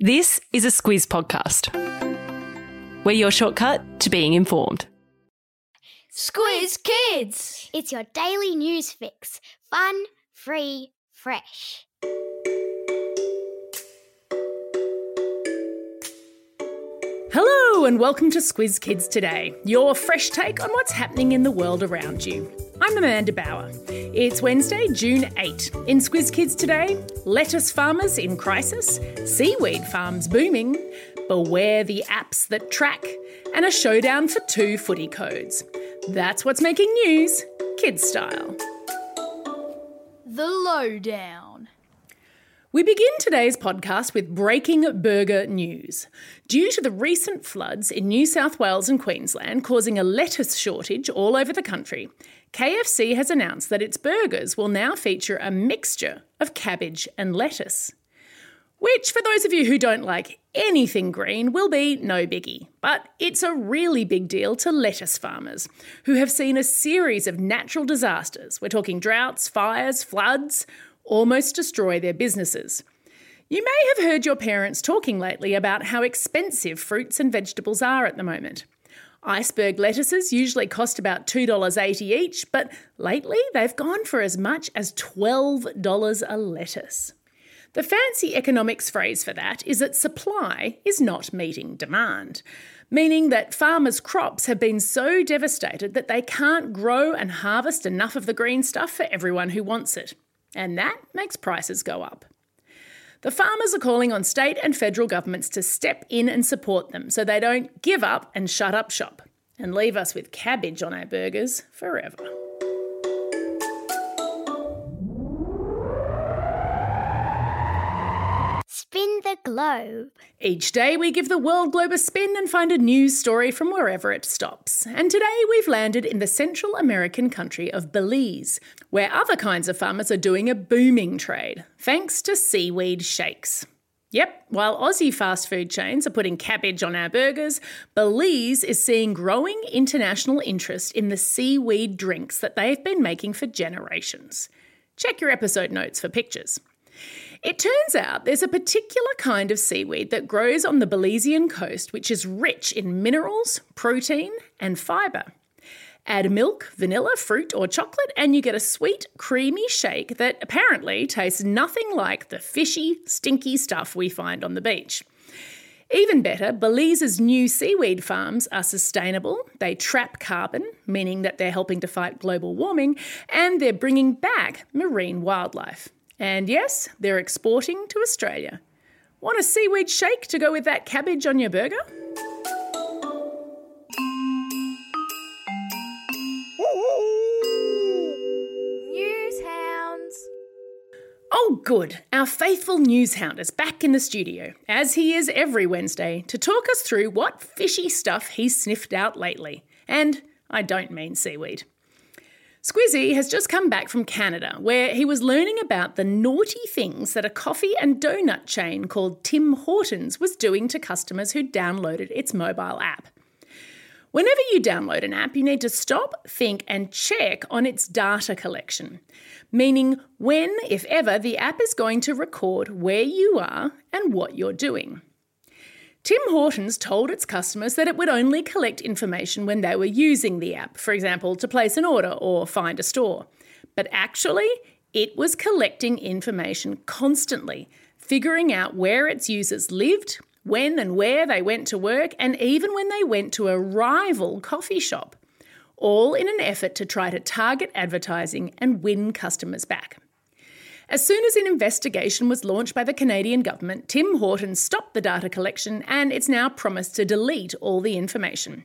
This is a Squiz podcast. We're your shortcut to being informed. Squiz Kids! It's your daily news fix. Fun, free, fresh. Hello, and welcome to Squiz Kids Today, your fresh take on what's happening in the world around you. I'm Amanda Bauer. It's Wednesday, June 8. In Squiz Kids Today, lettuce farmers in crisis, seaweed farms booming, beware the apps that track, and a showdown for two footy codes. That's what's making news, kids style. The Lowdown. We begin today's podcast with breaking burger news. Due to the recent floods in New South Wales and Queensland causing a lettuce shortage all over the country, KFC has announced that its burgers will now feature a mixture of cabbage and lettuce. Which, for those of you who don't like anything green, will be no biggie. But it's a really big deal to lettuce farmers, who have seen a series of natural disasters. We're talking droughts, fires, floods, almost destroy their businesses. You may have heard your parents talking lately about how expensive fruits and vegetables are at the moment. Iceberg lettuces usually cost about $2.80 each, but lately they've gone for as much as $12 a lettuce. The fancy economics phrase for that is that supply is not meeting demand, meaning that farmers' crops have been so devastated that they can't grow and harvest enough of the green stuff for everyone who wants it and that makes prices go up. The farmers are calling on state and federal governments to step in and support them so they don't give up and shut up shop and leave us with cabbage on our burgers forever. Globe. Each day we give the world globe a spin and find a news story from wherever it stops. And today we've landed in the Central American country of Belize, where other kinds of farmers are doing a booming trade, thanks to seaweed shakes. Yep, while Aussie fast food chains are putting cabbage on our burgers, Belize is seeing growing international interest in the seaweed drinks that they've been making for generations. Check your episode notes for pictures. It turns out there's a particular kind of seaweed that grows on the Belizean coast which is rich in minerals, protein, and fibre. Add milk, vanilla, fruit, or chocolate, and you get a sweet, creamy shake that apparently tastes nothing like the fishy, stinky stuff we find on the beach. Even better, Belize's new seaweed farms are sustainable, they trap carbon, meaning that they're helping to fight global warming, and they're bringing back marine wildlife. And yes, they're exporting to Australia. Want a seaweed shake to go with that cabbage on your burger? News hounds. Oh, good. Our faithful news hound is back in the studio, as he is every Wednesday, to talk us through what fishy stuff he's sniffed out lately. And I don't mean seaweed. Squizzy has just come back from Canada, where he was learning about the naughty things that a coffee and donut chain called Tim Hortons was doing to customers who downloaded its mobile app. Whenever you download an app, you need to stop, think, and check on its data collection, meaning when, if ever, the app is going to record where you are and what you're doing. Tim Hortons told its customers that it would only collect information when they were using the app, for example, to place an order or find a store. But actually, it was collecting information constantly, figuring out where its users lived, when and where they went to work, and even when they went to a rival coffee shop, all in an effort to try to target advertising and win customers back. As soon as an investigation was launched by the Canadian government, Tim Hortons stopped the data collection and it's now promised to delete all the information.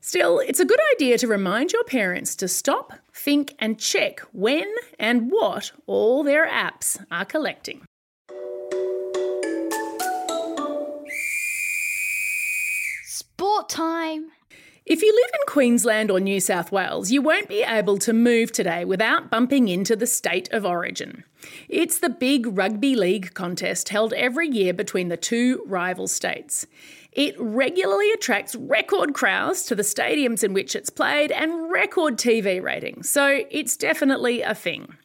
Still, it's a good idea to remind your parents to stop, think, and check when and what all their apps are collecting. Sport time. If you live in Queensland or New South Wales, you won't be able to move today without bumping into the State of Origin. It's the big rugby league contest held every year between the two rival states. It regularly attracts record crowds to the stadiums in which it's played and record TV ratings, so it's definitely a thing.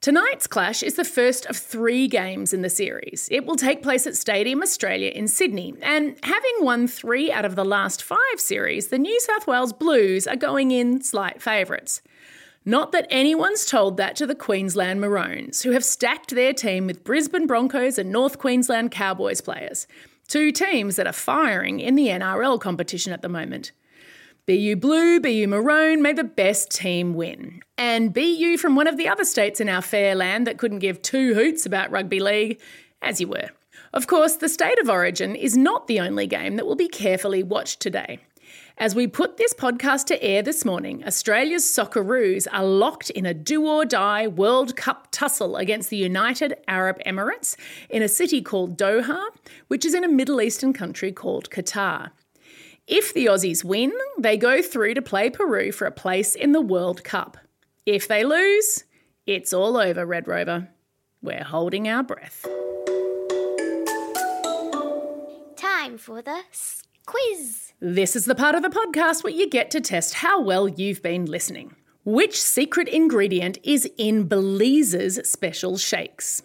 Tonight's clash is the first of three games in the series. It will take place at Stadium Australia in Sydney, and having won three out of the last five series, the New South Wales Blues are going in slight favourites. Not that anyone's told that to the Queensland Maroons, who have stacked their team with Brisbane Broncos and North Queensland Cowboys players, two teams that are firing in the NRL competition at the moment. Be you blue, be you maroon, may the best team win. And be you from one of the other states in our fair land that couldn't give two hoots about rugby league, as you were. Of course, the state of origin is not the only game that will be carefully watched today. As we put this podcast to air this morning, Australia's Socceroos are locked in a do or die World Cup tussle against the United Arab Emirates in a city called Doha, which is in a Middle Eastern country called Qatar. If the Aussies win, they go through to play Peru for a place in the World Cup. If they lose, it's all over, Red Rover. We're holding our breath. Time for the quiz. This is the part of the podcast where you get to test how well you've been listening. Which secret ingredient is in Belize's special shakes?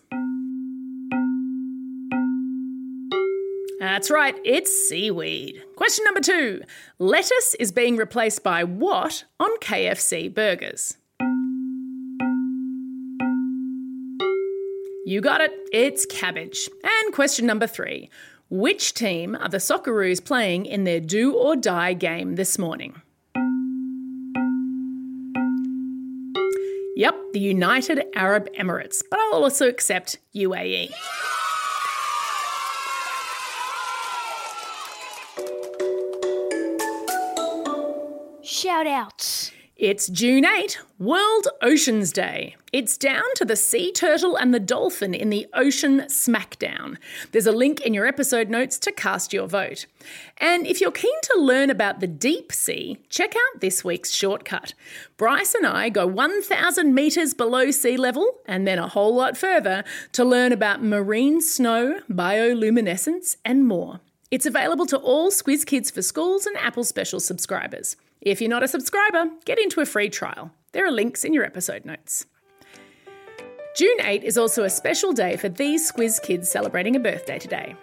That's right, it's seaweed. Question number two Lettuce is being replaced by what on KFC burgers? You got it, it's cabbage. And question number three Which team are the Socceroos playing in their do or die game this morning? Yep, the United Arab Emirates, but I'll also accept UAE. Shout outs. It's June 8, World Oceans Day. It's down to the sea turtle and the dolphin in the Ocean Smackdown. There's a link in your episode notes to cast your vote. And if you're keen to learn about the deep sea, check out this week's shortcut. Bryce and I go 1,000 metres below sea level and then a whole lot further to learn about marine snow, bioluminescence, and more. It's available to all Squiz Kids for Schools and Apple Special subscribers. If you're not a subscriber, get into a free trial. There are links in your episode notes. June 8 is also a special day for these Squiz kids celebrating a birthday today.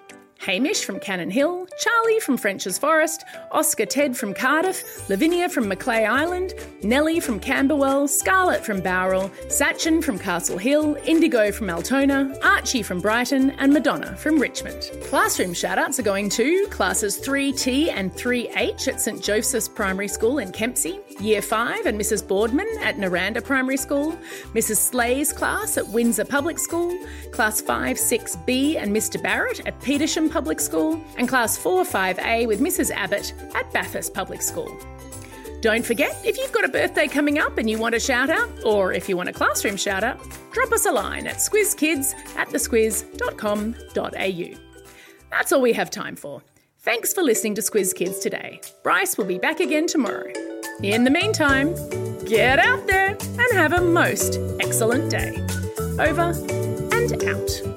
Hamish from Cannon Hill, Charlie from French's Forest, Oscar Ted from Cardiff, Lavinia from Macleay Island, Nellie from Camberwell, Scarlett from Bowral, Sachin from Castle Hill, Indigo from Altona, Archie from Brighton, and Madonna from Richmond. Classroom shoutouts are going to classes 3T and 3H at St Joseph's Primary School in Kempsey, Year 5 and Mrs Boardman at Naranda Primary School, Mrs Slay's class at Windsor Public School, Class 5 6B and Mr Barrett at Petersham Public School, and Class 4 5A with Mrs Abbott at Bathurst Public School. Don't forget, if you've got a birthday coming up and you want a shout out, or if you want a classroom shout out, drop us a line at squizkids at thesquiz.com.au. That's all we have time for. Thanks for listening to Squiz Kids today. Bryce will be back again tomorrow. In the meantime, get out there and have a most excellent day. Over and out.